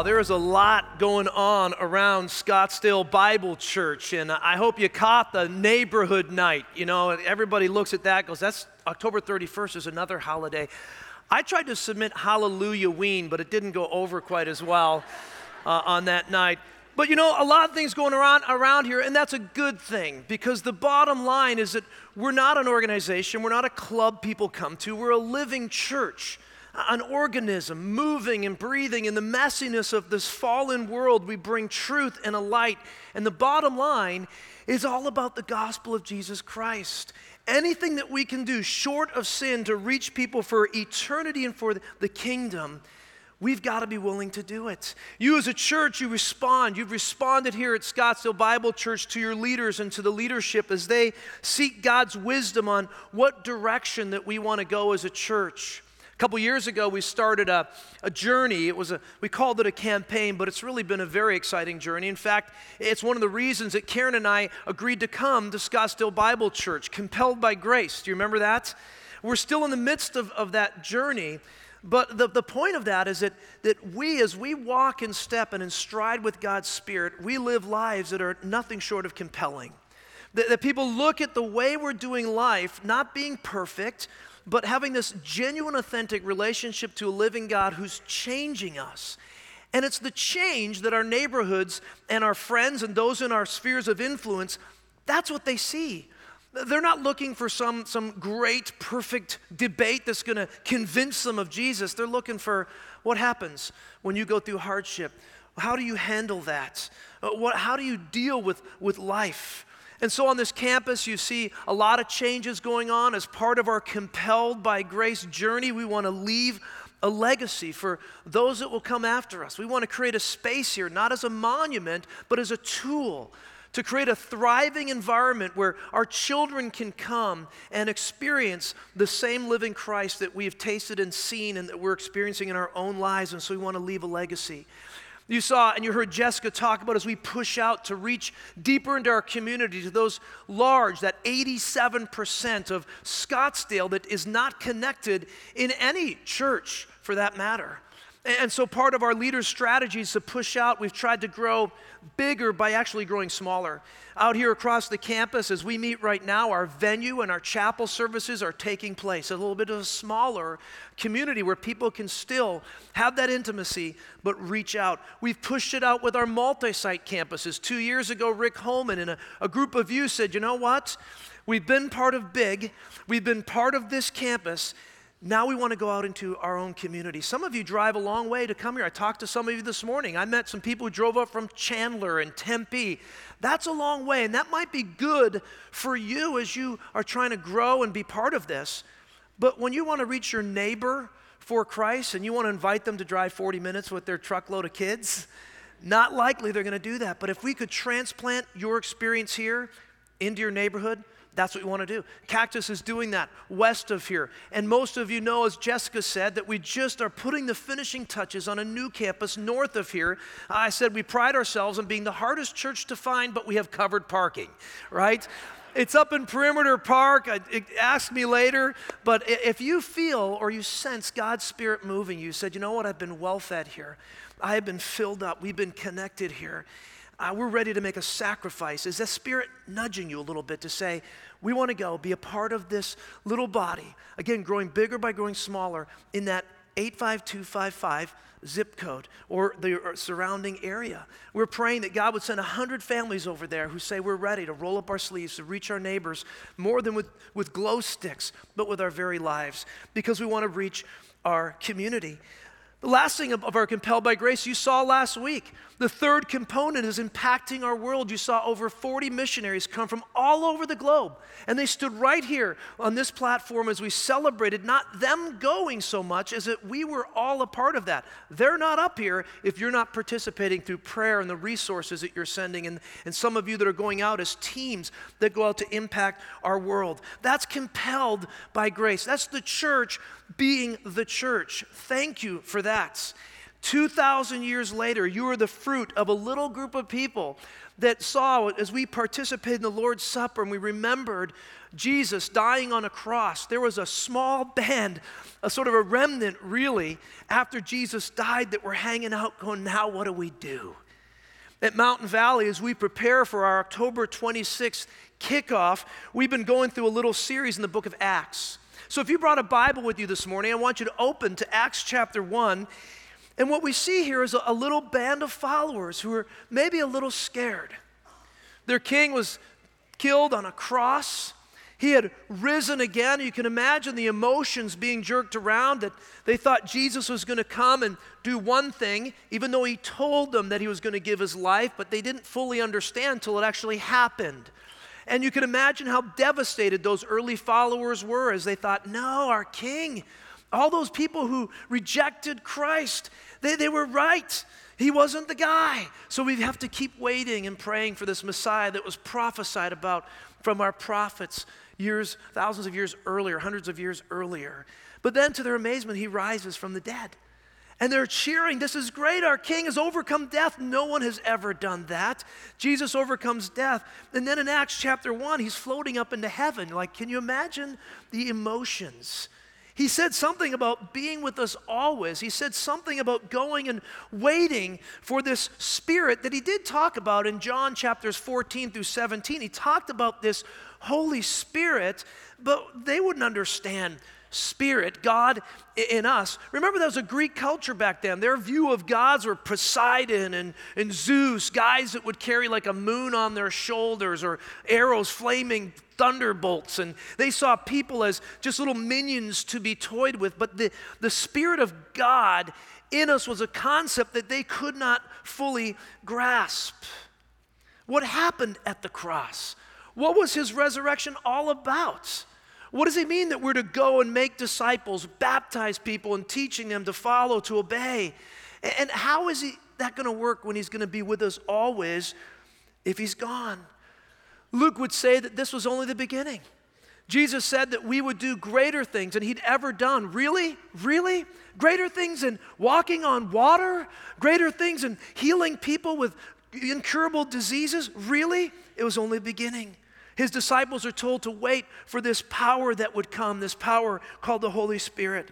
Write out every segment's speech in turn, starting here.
Wow, there is a lot going on around Scottsdale Bible Church, and I hope you caught the neighborhood night. You know, everybody looks at that, goes, that's October 31st is another holiday. I tried to submit Hallelujah Ween, but it didn't go over quite as well uh, on that night. But you know, a lot of things going around around here, and that's a good thing because the bottom line is that we're not an organization, we're not a club people come to, we're a living church an organism moving and breathing in the messiness of this fallen world. We bring truth and a light. And the bottom line is all about the gospel of Jesus Christ. Anything that we can do short of sin to reach people for eternity and for the kingdom, we've got to be willing to do it. You, as a church, you respond. You've responded here at Scottsdale Bible Church to your leaders and to the leadership as they seek God's wisdom on what direction that we want to go as a church couple years ago, we started a, a journey. It was a, we called it a campaign, but it's really been a very exciting journey. In fact, it's one of the reasons that Karen and I agreed to come to Scottsdale Bible Church, compelled by grace. Do you remember that? We're still in the midst of, of that journey. But the, the point of that is that, that we, as we walk in step and in stride with God's Spirit, we live lives that are nothing short of compelling. That, that people look at the way we're doing life, not being perfect, but having this genuine, authentic relationship to a living God who's changing us. And it's the change that our neighborhoods and our friends and those in our spheres of influence, that's what they see. They're not looking for some, some great, perfect debate that's going to convince them of Jesus. They're looking for what happens when you go through hardship. How do you handle that? Uh, what, how do you deal with, with life? And so on this campus, you see a lot of changes going on. As part of our compelled by grace journey, we want to leave a legacy for those that will come after us. We want to create a space here, not as a monument, but as a tool to create a thriving environment where our children can come and experience the same living Christ that we have tasted and seen and that we're experiencing in our own lives. And so we want to leave a legacy. You saw and you heard Jessica talk about as we push out to reach deeper into our community, to those large, that 87% of Scottsdale that is not connected in any church for that matter. And so, part of our leaders' strategy is to push out, we've tried to grow bigger by actually growing smaller. Out here across the campus, as we meet right now, our venue and our chapel services are taking place. A little bit of a smaller community where people can still have that intimacy but reach out. We've pushed it out with our multi site campuses. Two years ago, Rick Holman and a, a group of you said, you know what? We've been part of Big, we've been part of this campus, now we want to go out into our own community. Some of you drive a long way to come here. I talked to some of you this morning. I met some people who drove up from Chandler and Tempe. That's a long way, and that might be good for you as you are trying to grow and be part of this. But when you want to reach your neighbor for Christ and you want to invite them to drive 40 minutes with their truckload of kids, not likely they're going to do that. But if we could transplant your experience here into your neighborhood, that's what we want to do. Cactus is doing that west of here. And most of you know, as Jessica said, that we just are putting the finishing touches on a new campus north of here. I said we pride ourselves on being the hardest church to find, but we have covered parking, right? It's up in Perimeter Park. Ask me later. But if you feel or you sense God's Spirit moving, you said, you know what, I've been well fed here. I have been filled up. We've been connected here uh, we're ready to make a sacrifice? Is that spirit nudging you a little bit to say, we want to go be a part of this little body, again, growing bigger by growing smaller in that 85255 zip code or the surrounding area. We're praying that God would send 100 families over there who say we're ready to roll up our sleeves to reach our neighbors more than with, with glow sticks, but with our very lives because we want to reach our community. The last thing of, of our compelled by grace you saw last week. The third component is impacting our world. You saw over 40 missionaries come from all over the globe, and they stood right here on this platform as we celebrated not them going so much as that we were all a part of that. They're not up here if you're not participating through prayer and the resources that you're sending, and, and some of you that are going out as teams that go out to impact our world. That's compelled by grace. That's the church being the church. Thank you for that. 2,000 years later, you are the fruit of a little group of people that saw as we participated in the Lord's Supper and we remembered Jesus dying on a cross. There was a small band, a sort of a remnant, really, after Jesus died that were hanging out going, Now what do we do? At Mountain Valley, as we prepare for our October 26th kickoff, we've been going through a little series in the book of Acts. So if you brought a Bible with you this morning, I want you to open to Acts chapter 1 and what we see here is a, little band of followers who are maybe a little scared. Their king was killed on a cross. He had risen again. You can imagine the emotions being jerked around that they thought Jesus was going to come and do one thing, even though he told them that he was going to give his life, but they didn't fully understand until it actually happened. And you can imagine how devastated those early followers were as they thought, no, our king, all those people who rejected Christ, they, they were right. He wasn't the guy. So we have to keep waiting and praying for this Messiah that was prophesied about from our prophets years, thousands of years earlier, hundreds of years earlier. But then, to their amazement, he rises from the dead. And they're cheering, This is great. Our king has overcome death. No one has ever done that. Jesus overcomes death. And then in Acts chapter 1, he's floating up into heaven. Like, can you imagine the emotions? He said something about being with us always. He said something about going and waiting for this spirit that he did talk about in John chapters 14 through 17. He talked about this Holy Spirit, but they wouldn't understand spirit, God in us. Remember, that was a Greek culture back then. Their view of gods were Poseidon and, and Zeus, guys that would carry like a moon on their shoulders or arrows flaming thunderbolts, and they saw people as just little minions to be toyed with. But the, the Spirit of God in us was a concept that they could not fully grasp. What happened at the cross? What was his resurrection all about? What does he mean that we're to go and make disciples, baptize people, and teaching them to follow, to obey? And how is he, that going to work when he's going to be with us always if he's gone? Luke would say that this was only the beginning. Jesus said that we would do greater things than he'd ever done. Really? Really? Greater things than walking on water? Greater things than healing people with incurable diseases? Really? It was only the beginning. His disciples are told to wait for this power that would come, this power called the Holy Spirit.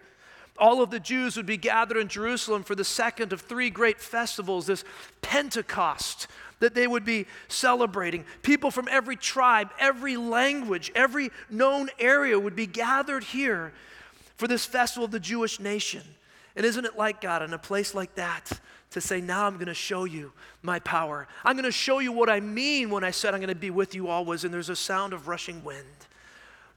All of the Jews would be gathered in Jerusalem for the second of three great festivals, this Pentecost, that they would be celebrating. People from every tribe, every language, every known area would be gathered here for this festival of the Jewish nation. And isn't it like God in a place like that to say, Now I'm going to show you my power? I'm going to show you what I mean when I said I'm going to be with you always. And there's a sound of rushing wind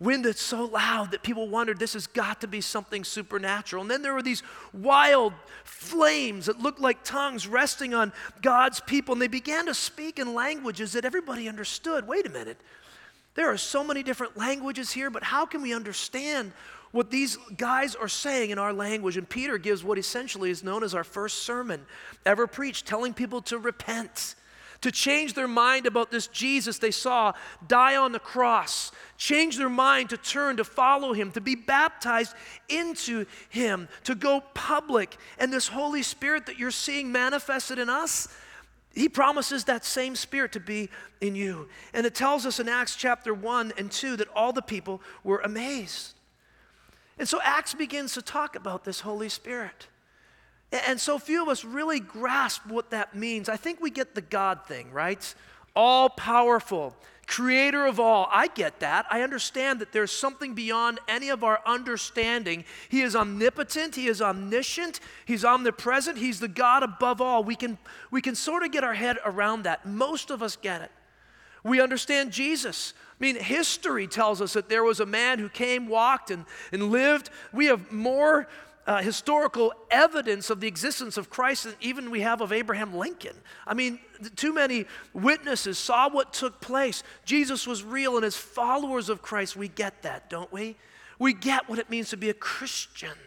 wind that's so loud that people wondered this has got to be something supernatural. And then there were these wild flames that looked like tongues resting on God's people, and they began to speak in languages that everybody understood. Wait a minute. There are so many different languages here, but how can we understand what these guys are saying in our language? And Peter gives what essentially is known as our first sermon ever preached, telling people to repent to change their mind about this Jesus they saw die on the cross, change their mind to turn to follow him, to be baptized into him, to go public. And this Holy Spirit that you're seeing manifested in us, he promises that same spirit to be in you. And it tells us in Acts chapter 1 and 2 that all the people were amazed. And so Acts begins to talk about this Holy Spirit. And so few of us really grasp what that means. I think we get the God thing, right? All powerful, creator of all. I get that. I understand that there's something beyond any of our understanding. He is omnipotent, he is omniscient, he's omnipresent, he's the God above all. We can we can sort of get our head around that. Most of us get it. We understand Jesus. I mean, history tells us that there was a man who came, walked, and, and lived. We have more uh, historical evidence of the existence of Christ than even we have of Abraham Lincoln. I mean, too many witnesses saw what took place. Jesus was real, and as followers of Christ, we get that, don't we? We get what it means to be a Christian.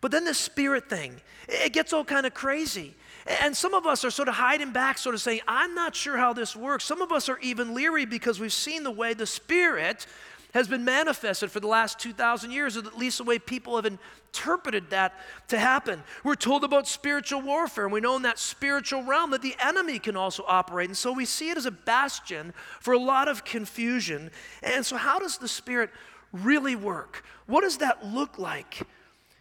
But then the spirit thing, it gets all kind of crazy. And some of us are sort of hiding back, sort of saying, I'm not sure how this works. Some of us are even leery because we've seen the way the spirit has been manifested for the last 2,000 years, or at least the way people have interpreted that to happen. We're told about spiritual warfare, and we know in that spiritual realm that the enemy can also operate. And so we see it as a bastion for a lot of confusion. And so, how does the Spirit really work? What does that look like?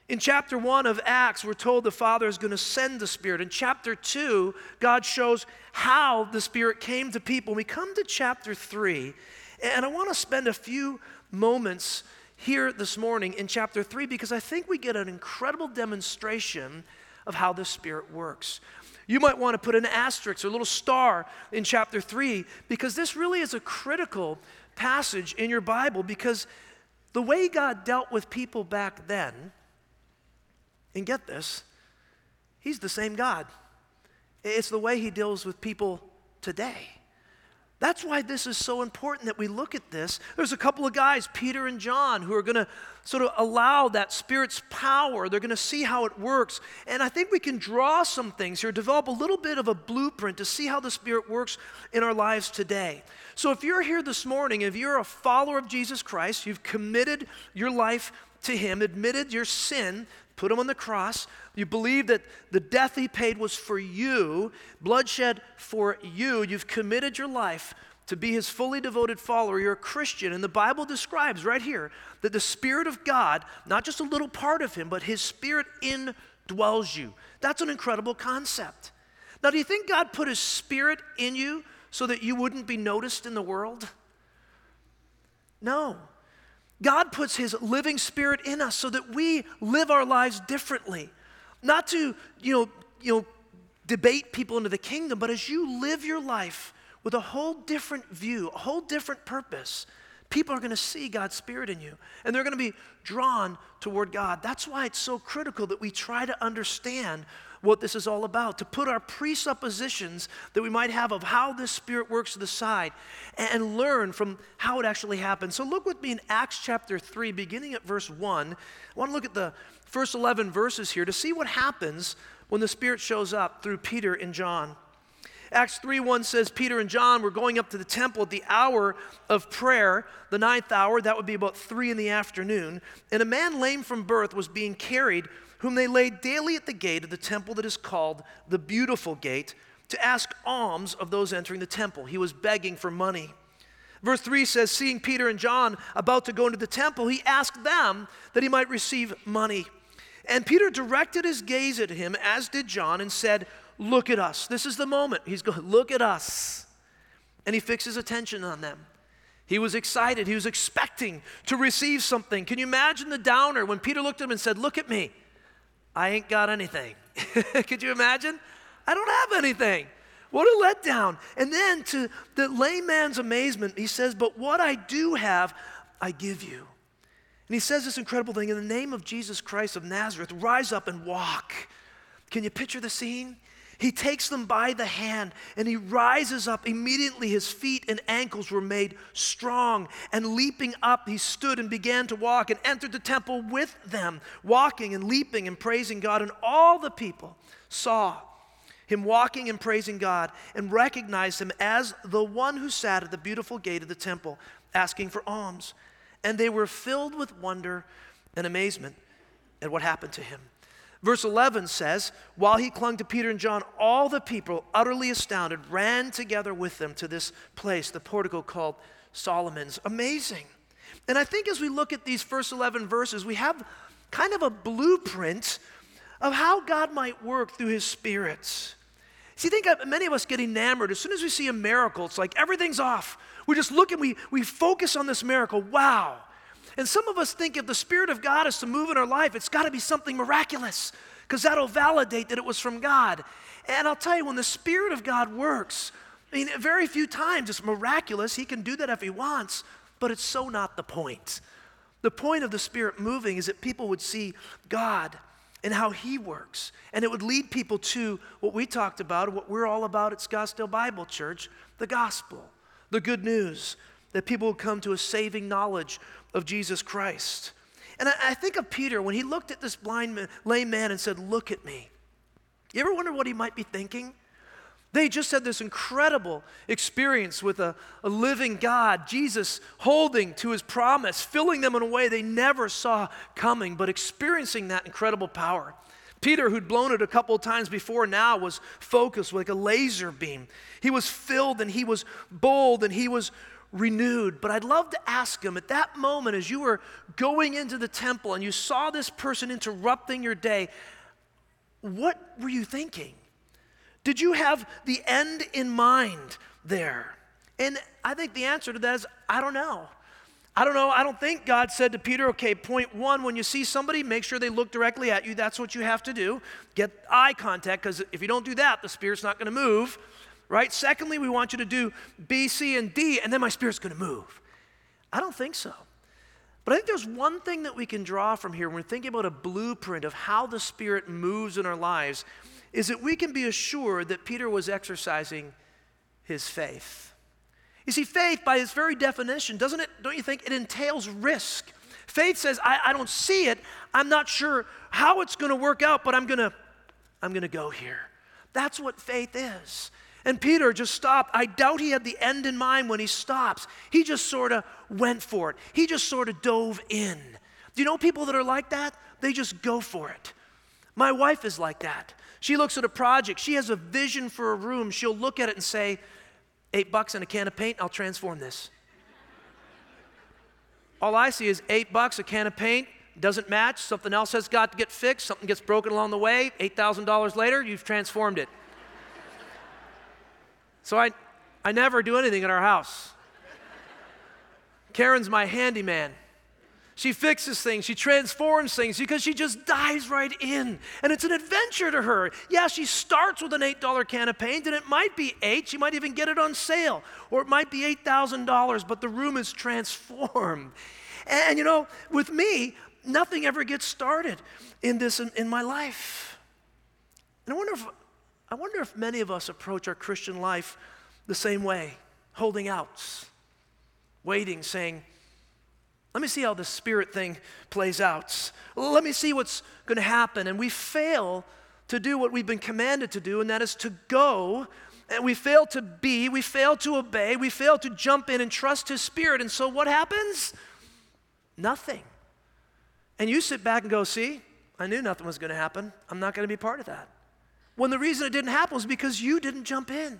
In chapter 1 of Acts, we're told the Father is going to send the Spirit. In chapter 2, God shows how the Spirit came to people. We come to chapter 3, and I want to spend a few moments here this morning in chapter 3 because I think we get an incredible demonstration of how the Spirit works. You might want to put an asterisk or a little star in chapter 3 because this really is a critical passage in your Bible because the way God dealt with people back then and get this, He's the same God. It's the way He deals with people today. That's why this is so important that we look at this. There's a couple of guys, Peter and John, who are going to sort of allow that Spirit's power. They're going to see how it works. And I think we can draw some things here, develop a little bit of a blueprint to see how the Spirit works in our lives today. So if you're here this morning, if you're a follower of Jesus Christ, you've committed your life to Him, admitted your sin, put him on the cross. You believe that the death he paid was for you, bloodshed for you. You've committed your life to be his fully devoted follower. You're a Christian. And the Bible describes right here that the Spirit of God, not just a little part of him, but his Spirit indwells you. That's an incredible concept. Now, do you think God put his Spirit in you so that you wouldn't be noticed in the world? No. God puts His living Spirit in us so that we live our lives differently. Not to, you know, you know, debate people into the kingdom, but as you live your life with a whole different view, a whole different purpose, people are going to see God's Spirit in you and they're going to be drawn toward God. That's why it's so critical that we try to understand what this is all about, to put our presuppositions that we might have of how this Spirit works to the side and learn from how it actually happens. So look with me in Acts chapter 3, beginning at verse 1. I want to look at the first 11 verses here to see what happens when the Spirit shows up through Peter and John. Acts 3 1 says, Peter and John were going up to the temple at the hour of prayer, the ninth hour, that would be about 3 in the afternoon. And a man lame from birth was being carried whom they laid daily at the gate of the temple that is called the Beautiful Gate, to ask alms of those entering the temple. He was begging for money. Verse 3 says, Seeing Peter and John about to go into the temple, he asked them that he might receive money. And Peter directed his gaze at him, as did John, and said, Look at us. This is the moment. He's going, Look at us. And he fixes attention on them. He was excited. He was expecting to receive something. Can you imagine the downer when Peter looked at him and said, Look at me? I ain't got anything. Could you imagine? I don't have anything. What a letdown. And then to the layman's amazement, he says, But what I do have, I give you. And he says this incredible thing in the name of Jesus Christ of Nazareth, rise up and walk. Can you picture the scene? He takes them by the hand and he rises up. Immediately, his feet and ankles were made strong. And leaping up, he stood and began to walk and entered the temple with them, walking and leaping and praising God. And all the people saw him walking and praising God and recognized him as the one who sat at the beautiful gate of the temple asking for alms. And they were filled with wonder and amazement at what happened to him. Verse 11 says, While he clung to Peter and John, all the people, utterly astounded, ran together with them to this place, the portico called Solomon's. Amazing. And I think as we look at these first 11 verses, we have kind of a blueprint of how God might work through his spirits. See, I think uh, many of us get enamored. As soon as we see a miracle, it's like everything's off. We just look and we, we focus on this miracle. Wow. And some of us think if the Spirit of God is to move in our life, it's got to be something miraculous because that'll validate that it was from God. And I'll tell you, when the Spirit of God works, I mean, very few times it's miraculous. He can do that if He wants, but it's so not the point. The point of the Spirit moving is that people would see God and how He works. And it would lead people to what we talked about, what we're all about at Scottsdale Bible Church the gospel, the good news, that people would come to a saving knowledge of Jesus Christ. And I, I think of Peter when he looked at this blind man, lame man and said, Look at me. You ever wonder what he might be thinking? They just had this incredible experience with a, a, living God, Jesus holding to his promise, filling them in a way they never saw coming, but experiencing that incredible power. Peter, who'd blown it a couple of times before, now was focused like a laser beam. He was filled and he was bold and he was renewed. But I'd love to ask him at that moment, as you were going into the temple and you saw this person interrupting your day, what were you thinking? Did you have the end in mind there? And I think the answer to that is I don't know. I don't know. I don't think God said to Peter, okay, point one, when you see somebody, make sure they look directly at you. That's what you have to do. Get eye contact, because if you don't do that, the Spirit's not going to move, right? Secondly, we want you to do B, C, and D, and then my Spirit's going to move. I don't think so. But I think there's one thing that we can draw from here when we're thinking about a blueprint of how the Spirit moves in our lives is that we can be assured that Peter was exercising his faith. You see, faith, by its very definition, doesn't it, don't you think, it entails risk. Faith says, I, I don't see it, I'm not sure how it's gonna work out, but I'm gonna, I'm gonna go here. That's what faith is. And Peter just stopped. I doubt he had the end in mind when he stops. He just sort of went for it. He just sort of dove in. Do you know people that are like that? They just go for it. My wife is like that. She looks at a project, she has a vision for a room. She'll look at it and say, Eight bucks and a can of paint, I'll transform this. All I see is eight bucks, a can of paint, doesn't match, something else has got to get fixed, something gets broken along the way, $8,000 later, you've transformed it. So I, I never do anything in our house. Karen's my handyman. She fixes things, she transforms things because she just dives right in. And it's an adventure to her. Yeah, she starts with an $8 can of paint, and it might be 8 She might even get it on sale, or it might be $8,000, but the room is transformed. And you know, with me, nothing ever gets started in this in, in my life. And I wonder, if, I wonder if many of us approach our Christian life the same way, holding out, waiting, saying, let me see how the spirit thing plays out. Let me see what's going to happen. And we fail to do what we've been commanded to do, and that is to go. And we fail to be, we fail to obey, we fail to jump in and trust His Spirit. And so what happens? Nothing. And you sit back and go, see, I knew nothing was going to happen. I'm not going to be part of that. When the reason it didn't happen was because you didn't jump in.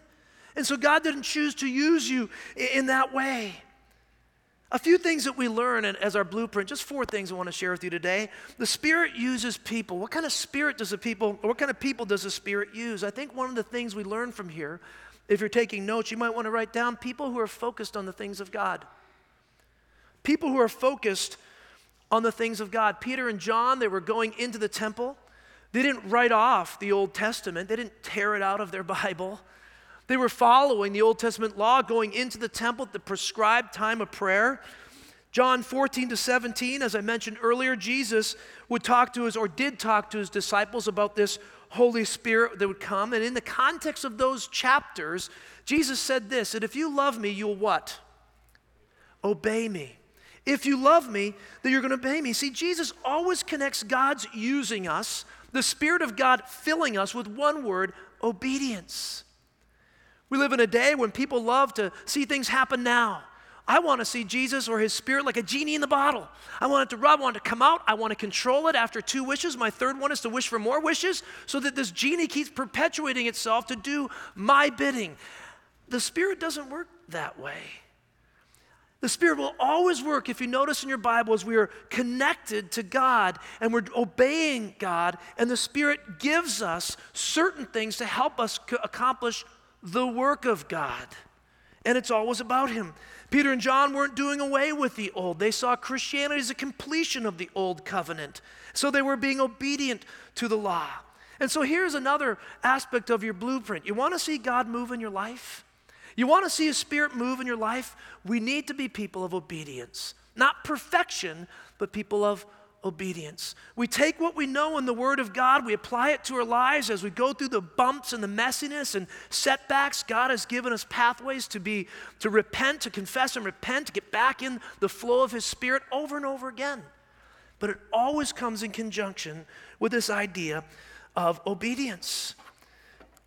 And so God didn't choose to use you in that way. A few things that we learn as our blueprint, just four things I want to share with you today. The Spirit uses people. What kind of spirit does the people, what kind of people does the Spirit use? I think one of the things we learn from here, if you're taking notes, you might want to write down people who are focused on the things of God. People who are focused on the things of God. Peter and John, they were going into the temple. They didn't write off the Old Testament, they didn't tear it out of their Bible. They were following the Old Testament law, going into the temple at the prescribed time of prayer. John 14 to 17, as I mentioned earlier, Jesus would talk to his, or did talk to his disciples about this Holy Spirit that would come. And in the context of those chapters, Jesus said this that if you love me, you'll what? Obey me. If you love me, then you're going to obey me. See, Jesus always connects God's using us, the Spirit of God filling us with one word obedience. We live in a day when people love to see things happen now. I want to see Jesus or his spirit like a genie in the bottle. I want it to rub, I want it to come out. I want to control it after two wishes. My third one is to wish for more wishes so that this genie keeps perpetuating itself to do my bidding. The spirit doesn't work that way. The Spirit will always work, if you notice in your Bible, as we are connected to God and we're obeying God, and the Spirit gives us certain things to help us accomplish the work of God. And it's always about Him. Peter and John weren't doing away with the old. They saw Christianity as a completion of the old covenant. So they were being obedient to the law. And so here's another aspect of your blueprint. You want to see God move in your life? You want to see His Spirit move in your life? We need to be people of obedience. Not perfection, but people of obedience. We take what we know in the Word of God, we apply it to our lives as we go through the bumps and the messiness and setbacks. God has given us pathways to be to repent, to confess and repent, to get back in the flow of His Spirit over and over again. But it always comes in conjunction with this idea of obedience.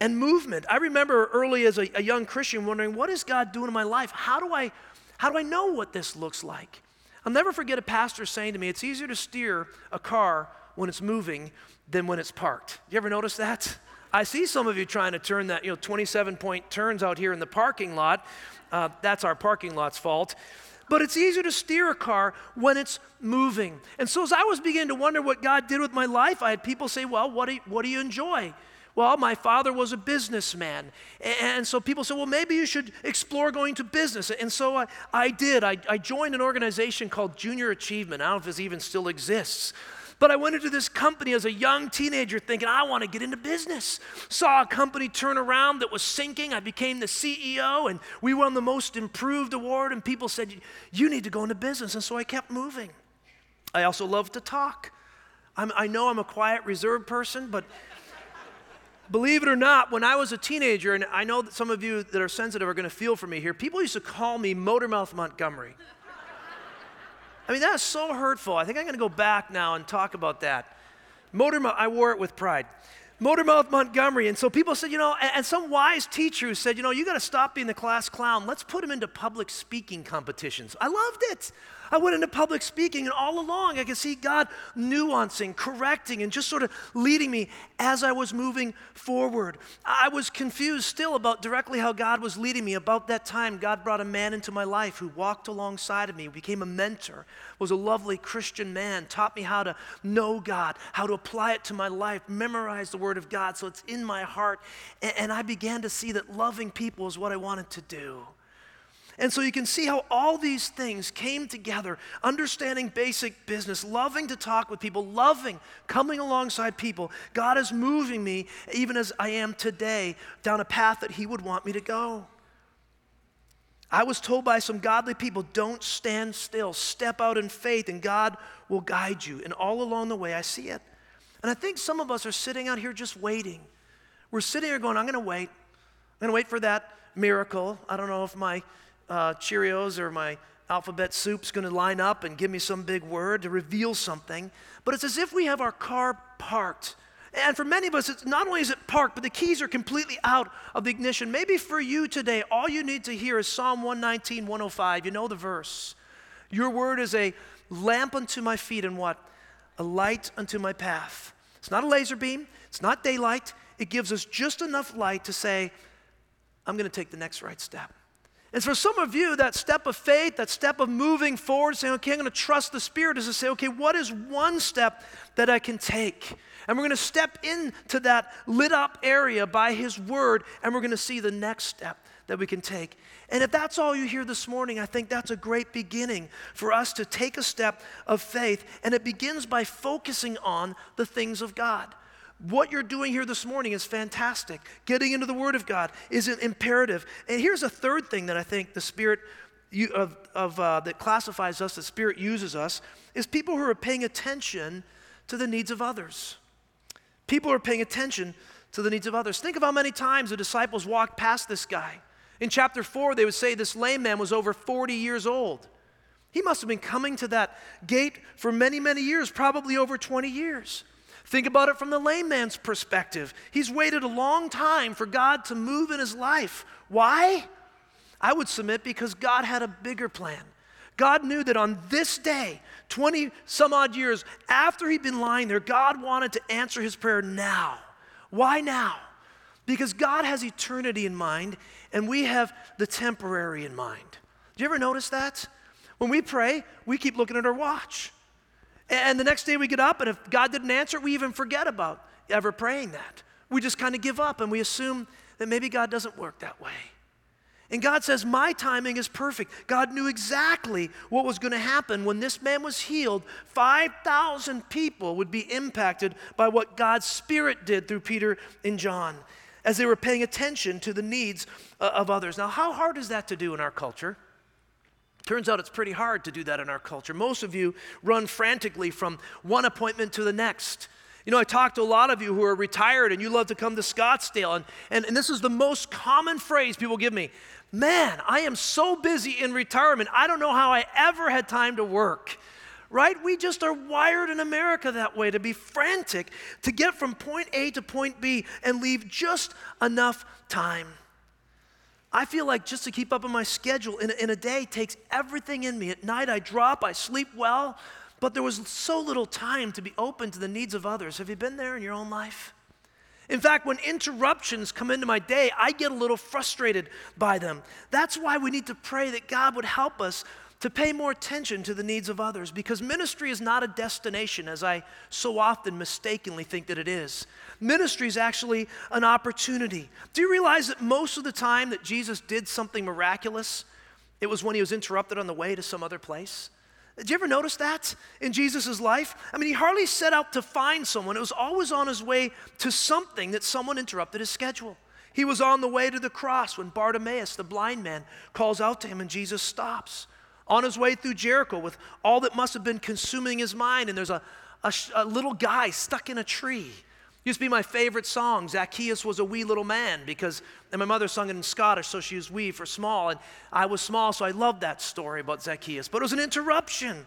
And movement. I remember early as a, a, young Christian wondering, what is God doing in my life? How do I how do I know what this looks like? I'll never forget a pastor saying to me, it's easier to steer a car when it's moving than when it's parked. You ever notice that? I see some of you trying to turn that, you know, 27 point turns out here in the parking lot. Uh, that's our parking lot's fault. But it's easier to steer a car when it's moving. And so as I was beginning to wonder what God did with my life, I had people say, Well, what do you, what do you enjoy? Well, my father was a businessman. And so people said, well, maybe you should explore going to business. And so I, I did. I, I joined an organization called Junior Achievement. I don't know if this even still exists. But I went into this company as a young teenager thinking, I want to get into business. Saw a company turn around that was sinking. I became the CEO, and we won the most improved award. And people said, You need to go into business. And so I kept moving. I also love to talk. I'm, i know I'm a quiet, reserved person, but believe it or not, when I was a teenager, and I know that some of you that are sensitive are going to feel for me here, people used to call me Motormouth Montgomery. I mean, that's so hurtful. I think I'm going to go back now and talk about that. Motormouth, I wore it with pride. Motormouth Montgomery. And so people said, you know, and, some wise teacher said, you know, you got to stop being the class clown. Let's put him into public speaking competitions. I loved it. I went into public speaking, and all along I could see God nuancing, correcting, and just sort of leading me as I was moving forward. I was confused still about directly how God was leading me. About that time, God brought a man into my life who walked alongside of me, became a mentor, was a lovely Christian man, taught me how to know God, how to apply it to my life, memorize the Word of God so it's in my heart. And I began to see that loving people is what I wanted to do. And so you can see how all these things came together understanding basic business, loving to talk with people, loving coming alongside people. God is moving me, even as I am today, down a path that He would want me to go. I was told by some godly people don't stand still, step out in faith, and God will guide you. And all along the way, I see it. And I think some of us are sitting out here just waiting. We're sitting here going, I'm going to wait. I'm going to wait for that miracle. I don't know if my uh, Cheerios or my alphabet soup's going to line up and give me some big word to reveal something. But it's as if we have our car parked. And for many of us, it's not only is it parked, but the keys are completely out of the ignition. Maybe for you today, all you need to hear is Psalm 119, 105. You know the verse. Your word is a lamp unto my feet and what? A light unto my path. It's not a laser beam, it's not daylight. It gives us just enough light to say, I'm going to take the next right step. And for some of you, that step of faith, that step of moving forward, saying, okay, I'm going to trust the Spirit, is to say, okay, what is one step that I can take? And we're going to step into that lit up area by His Word, and we're going to see the next step that we can take. And if that's all you hear this morning, I think that's a great beginning for us to take a step of faith. And it begins by focusing on the things of God. What you're doing here this morning is fantastic. Getting into the Word of God is an imperative. And here's a third thing that I think the Spirit of, of uh, that classifies us, the Spirit uses us, is people who are paying attention to the needs of others. People are paying attention to the needs of others. Think of how many times the disciples walked past this guy. In chapter 4, they would say this lame man was over 40 years old. He must have been coming to that gate for many, many years, probably over 20 years. Think about it from the layman's perspective. He's waited a long time for God to move in his life. Why? I would submit because God had a bigger plan. God knew that on this day, 20 some odd years after he'd been lying there, God wanted to answer his prayer now. Why now? Because God has eternity in mind and we have the temporary in mind. Do you ever notice that? When we pray, we keep looking at our watch. And the next day we get up, and if God didn't answer, we even forget about ever praying that. We just kind of give up and we assume that maybe God doesn't work that way. And God says, My timing is perfect. God knew exactly what was going to happen when this man was healed. 5,000 people would be impacted by what God's Spirit did through Peter and John as they were paying attention to the needs uh, of others. Now, how hard is that to do in our culture? Turns out it's pretty hard to do that in our culture. Most of you run frantically from one appointment to the next. You know, I talk to a lot of you who are retired and you love to come to Scottsdale, and, and, and this is the most common phrase people give me Man, I am so busy in retirement, I don't know how I ever had time to work. right? We just are wired in America that way to be frantic to get from point A to point B and leave just enough time. I feel like just to keep up on my schedule in a, in a day takes everything in me. At night, I drop, I sleep well, but there was so little time to be open to the needs of others. Have you been there in your own life? In fact, when interruptions come into my day, I get a little frustrated by them. That's why we need to pray that God would help us to pay more attention to the needs of others because ministry is not a destination, as I so often mistakenly think that it is. Ministry is actually an opportunity. Do you realize that most of the time that Jesus did something miraculous, it was when he was interrupted on the way to some other place? Did you ever notice that in Jesus' life? I mean, he hardly set out to find someone, it was always on his way to something that someone interrupted his schedule. He was on the way to the cross when Bartimaeus, the blind man, calls out to him and Jesus stops on his way through Jericho with all that must have been consuming his mind, and there's a, a, a little guy stuck in a tree. Used to be my favorite song. Zacchaeus was a wee little man because, and my mother sung it in Scottish, so she used wee for small, and I was small, so I loved that story about Zacchaeus. But it was an interruption.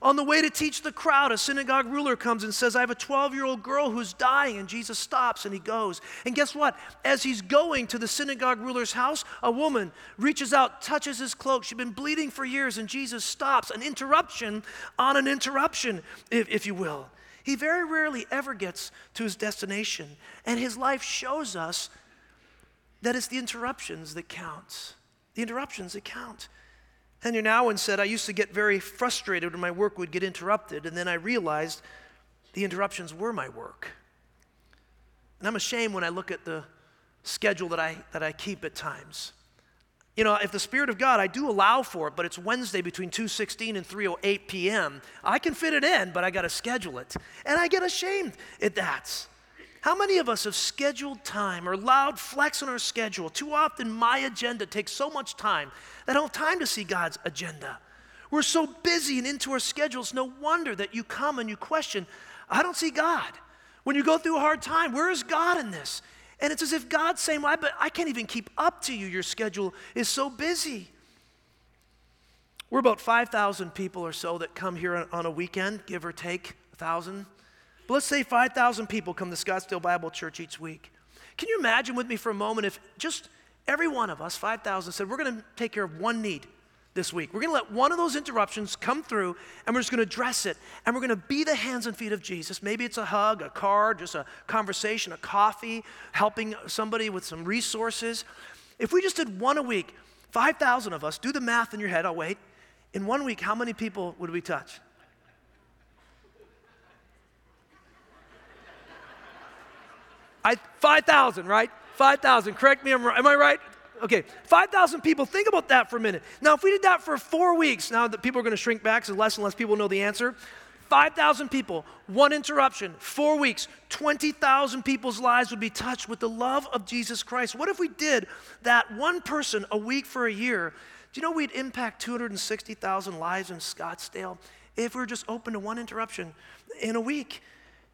On the way to teach the crowd, a synagogue ruler comes and says, I have a 12 year old girl who's dying. And Jesus stops and he goes. And guess what? As he's going to the synagogue ruler's house, a woman reaches out, touches his cloak. She'd been bleeding for years, and Jesus stops. An interruption on an interruption, if, if you will. He very rarely ever gets to his destination. And his life shows us that it's the interruptions that count. The interruptions that count. Henry Nouwen said, I used to get very frustrated when my work would get interrupted, and then I realized the interruptions were my work. And I'm ashamed when I look at the schedule that I, that I keep at times. You know, if the Spirit of God, I do allow for it, but it's Wednesday between 2.16 and 3.08 p.m., I can fit it in, but I got to schedule it. And I get ashamed at that. How many of us have scheduled time or allowed flex on our schedule? Too often, my agenda takes so much time that I don't have time to see God's agenda. We're so busy and into our schedules, no wonder that you come and you question, I don't see God. When you go through a hard time, where is God in this? And it's as if God's saying, well, but I can't even keep up to you. Your schedule is so busy. We're about 5,000 people or so that come here on a weekend, give or take 1,000. But let's say 5,000 people come to Scottsdale Bible Church each week. Can you imagine with me for a moment if just every one of us, 5,000, said, We're going to take care of one need this week. We're going to let one of those interruptions come through and we're just going to address it. And we're going to be the hands and feet of Jesus. Maybe it's a hug, a card, just a conversation, a coffee, helping somebody with some resources. If we just did one a week, 5,000 of us, do the math in your head, I'll wait. In one week, how many people would we touch? I, 5,000, right? 5,000. Correct me, am I right? Okay, 5,000 people. Think about that for a minute. Now, if we did that for four weeks, now that people are going to shrink back, so less and less people know the answer. 5,000 people, one interruption, four weeks, 20,000 people's lives would be touched with the love of Jesus Christ. What if we did that one person a week for a year? Do you know we'd impact 260,000 lives in Scottsdale if we were just open to one interruption in a week?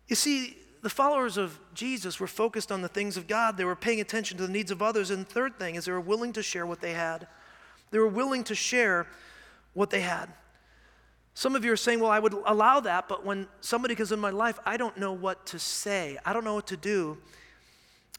You see, the followers of Jesus were focused on the things of God. They were paying attention to the needs of others. And third thing is they were willing to share what they had. They were willing to share what they had. Some of you are saying, well, I would allow that, but when somebody comes in my life, I don't know what to say. I don't know what to do.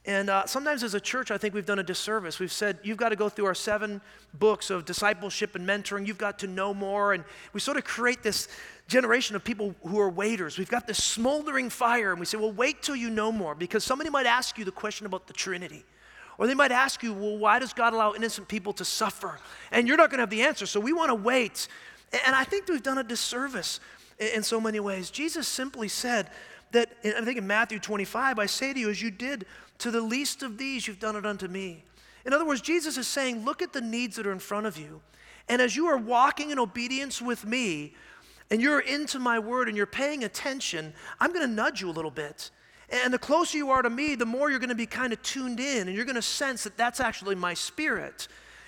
And uh, sometimes as a church, I think we've done a disservice. We've said, you've got to go through our seven books of discipleship and mentoring. You've got to know more. And we sort of create this generation of people who are waiters. We've got this smoldering fire, and we say, well, wait till you know more, because somebody might ask you the question about the Trinity. Or they might ask you, well, why does God allow innocent people to suffer? And you're not going to have the answer, so we want to wait. And I think we've done a disservice in so many ways. Jesus simply said that, I think in Matthew 25, I say to you, as you did to the least of these, you've done it unto me. In other words, Jesus is saying, look at the needs that are in front of you. And as you are walking in obedience with me, and you're into my word and you're paying attention, I'm going to nudge you a little bit. And the closer you are to me, the more you're going to be kind of tuned in and you're going to sense that that's actually my spirit.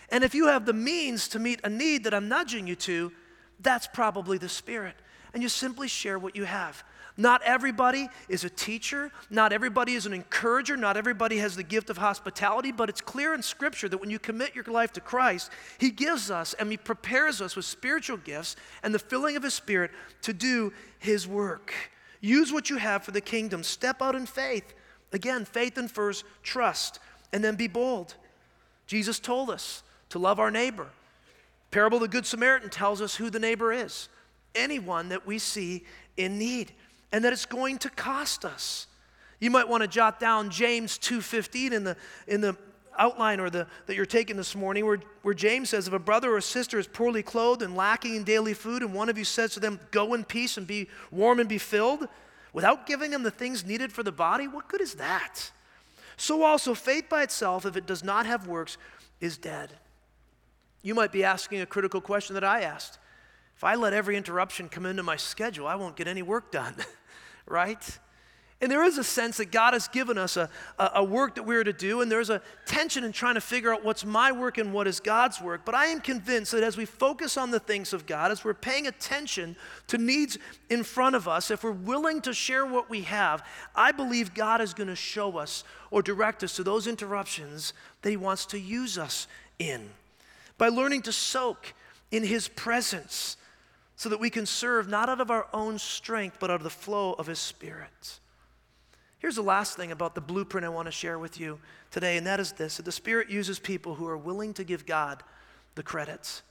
And if you have the means to meet a need that I'm nudging you to, that's probably the spirit. And you simply share what you have. Not everybody is a teacher. Not everybody is an encourager. Not everybody has the gift of hospitality. But it's clear in Scripture that when you commit your life to Christ, He gives us and He prepares us with spiritual gifts and the filling of His Spirit to do His work. Use what you have for the kingdom. Step out in faith. Again, faith infers trust, and then be bold. Jesus told us to love our neighbor. Parable of the Good Samaritan tells us who the neighbor is anyone that we see in need and that it's going to cost us. You might want to jot down James 2:15 in the in the outline or the that you're taking this morning where, where James says if a brother or a sister is poorly clothed and lacking in daily food and one of you says to them go in peace and be warm and be filled without giving them the things needed for the body what good is that? So also faith by itself if it does not have works is dead. You might be asking a critical question that I asked. If I let every interruption come into my schedule, I won't get any work done, right? And there is a sense that God has given us a, a, a, work that we're to do, and there's a tension in trying to figure out what's my work and what is God's work. But I am convinced that as we focus on the things of God, as we're paying attention to needs in front of us, if we're willing to share what we have, I believe God is going to show us or direct us to those interruptions that He wants to use us in. By learning to soak in His presence, so that we can serve not out of our own strength, but out of the flow of His Spirit. Here's the last thing about the blueprint I want to share with you today, and that is this that the Spirit uses people who are willing to give God the credits,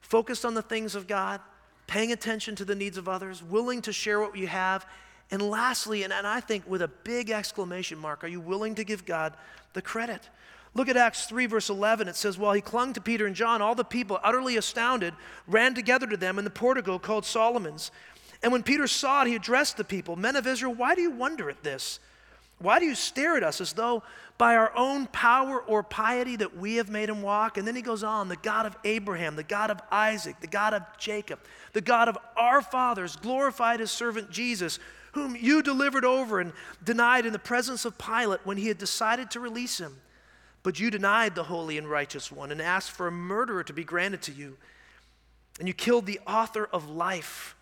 focused on the things of God, paying attention to the needs of others, willing to share what you have. And lastly, and, and I think with a big exclamation mark, are you willing to give God the credit? Look at Acts 3, verse 11. It says, While he clung to Peter and John, all the people, utterly astounded, ran together to them in the portico called Solomon's. And when Peter saw it, he addressed the people Men of Israel, why do you wonder at this? Why do you stare at us as though by our own power or piety that we have made him walk? And then he goes on the God of Abraham, the God of Isaac, the God of Jacob, the God of our fathers glorified his servant Jesus, whom you delivered over and denied in the presence of Pilate when he had decided to release him. But you denied the holy and righteous one and asked for a murderer to be granted to you. And you killed the author of life,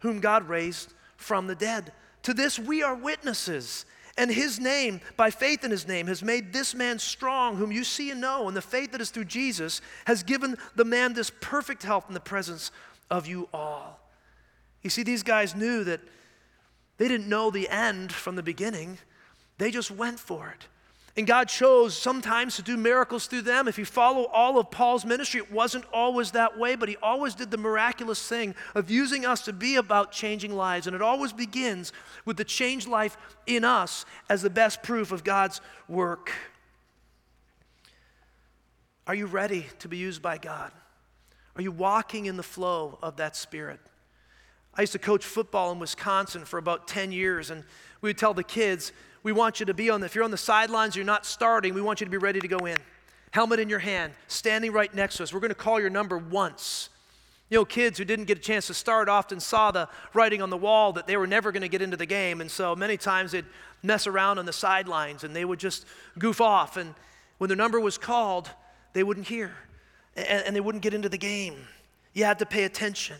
whom God raised from the dead. To this we are witnesses. And his name, by faith in his name, has made this man strong, whom you see and know. And the faith that is through Jesus has given the man this perfect health in the presence of you all. You see, these guys knew that they didn't know the end from the beginning, they just went for it. And God chose sometimes to do miracles through them. If you follow all of Paul's ministry, it wasn't always that way, but he always did the miraculous thing of using us to be about changing lives. And it always begins with the changed life in us as the best proof of God's work. Are you ready to be used by God? Are you walking in the flow of that spirit? I used to coach football in Wisconsin for about 10 years, and we would tell the kids, we want you to be on the, if you're on the sidelines, you're not starting, we want you to be ready to go in. Helmet in your hand, standing right next to us. We're going to call your number once. You know, kids who didn't get a chance to start often saw the writing on the wall that they were never going to get into the game. And so many times they'd mess around on the sidelines and they would just goof off. And when their number was called, they wouldn't hear and, and they wouldn't get into the game. You had to pay attention.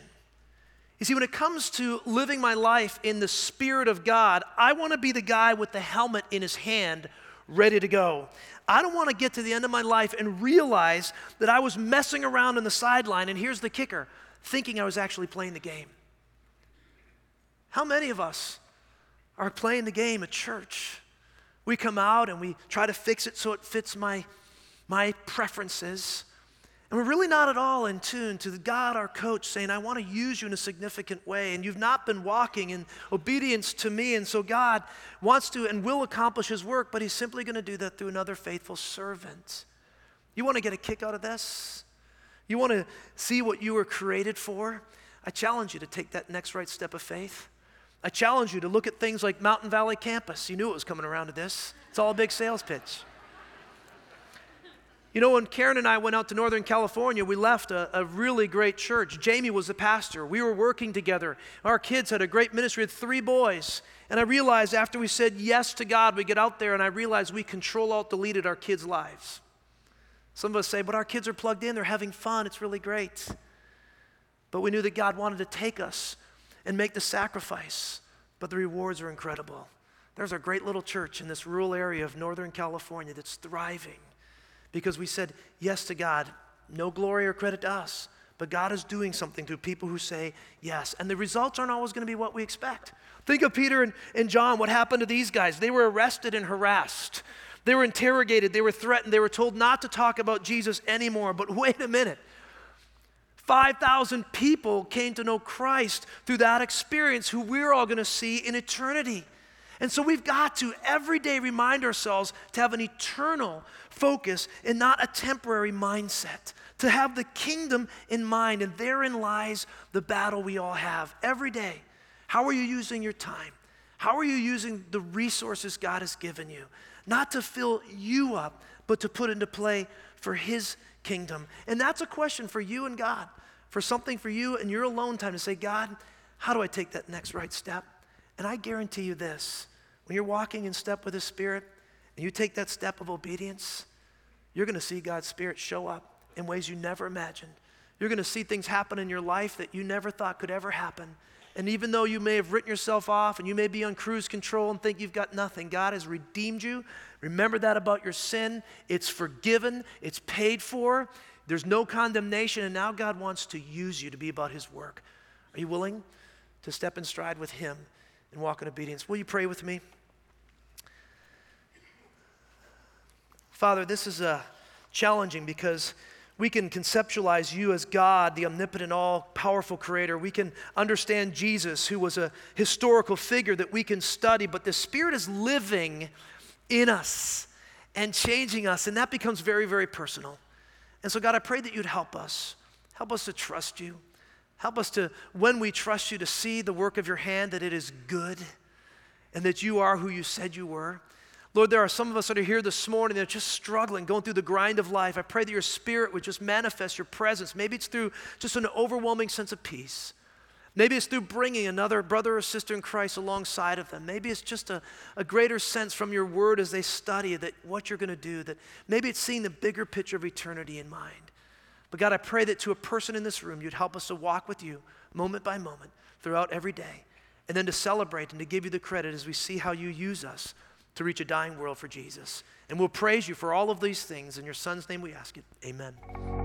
You see, when it comes to living my life in the Spirit of God, I want to be the guy with the helmet in his hand, ready to go. I don't want to get to the end of my life and realize that I was messing around on the sideline, and here's the kicker thinking I was actually playing the game. How many of us are playing the game at church? We come out and we try to fix it so it fits my, my preferences. And we're really not at all in tune to God, our coach, saying, I want to use you in a significant way. And you've not been walking in obedience to me. And so God wants to and will accomplish his work, but he's simply going to do that through another faithful servant. You want to get a kick out of this? You want to see what you were created for? I challenge you to take that next right step of faith. I challenge you to look at things like Mountain Valley Campus. You knew it was coming around to this. It's all a big sales pitch. You know, when Karen and I went out to Northern California, we left a, a, really great church. Jamie was the pastor. We were working together. Our kids had a great ministry with three boys. And I realized after we said yes to God, we get out there and I realized we control alt deleted our kids' lives. Some of us say, but our kids are plugged in, they're having fun, it's really great. But we knew that God wanted to take us and make the sacrifice but the rewards are incredible. There's a great little church in this rural area of Northern California that's thriving because we said yes to God. No glory or credit to us, but God is doing something through people who say yes. And the results aren't always going to be what we expect. Think of Peter and, and John. What happened to these guys? They were arrested and harassed. They were interrogated. They were threatened. They were told not to talk about Jesus anymore. But wait a minute. 5,000 people came to know Christ through that experience, who we're all going to see in eternity. And so we've got to every day remind ourselves to have an eternal focus and not a temporary mindset, to have the kingdom in mind. And therein lies the battle we all have every day. How are you using your time? How are you using the resources God has given you? Not to fill you up, but to put into play for His kingdom. And that's a question for you and God, for something for you and your alone time to say, God, how do I take that next right step? And I guarantee you this when you're walking in step with the Spirit and you take that step of obedience, you're going to see God's Spirit show up in ways you never imagined. You're going to see things happen in your life that you never thought could ever happen. And even though you may have written yourself off and you may be on cruise control and think you've got nothing, God has redeemed you. Remember that about your sin. It's forgiven, it's paid for, there's no condemnation, and now God wants to use you to be about His work. Are you willing to step in stride with Him and walk in obedience? Will you pray with me? Father, this is uh, challenging because we can conceptualize you as God, the omnipotent, all powerful creator. We can understand Jesus, who was a historical figure that we can study, but the Spirit is living in us and changing us, and that becomes very, very personal. And so, God, I pray that you'd help us. Help us to trust you. Help us to, when we trust you, to see the work of your hand, that it is good and that you are who you said you were. Lord, there are some of us that are here this morning that are just struggling, going through the grind of life. I pray that your spirit would just manifest your presence. Maybe it's through just an overwhelming sense of peace. Maybe it's through bringing another brother or sister in Christ alongside of them. Maybe it's just a, a greater sense from your word as they study that what you're going to do, that maybe it's seeing the bigger picture of eternity in mind. But God, I pray that to a person in this room, you'd help us to walk with you moment by moment throughout every day, and then to celebrate and to give you the credit as we see how you use us to reach a dying world for Jesus. And we'll praise you for all of these things. In your son's name we ask it. Amen.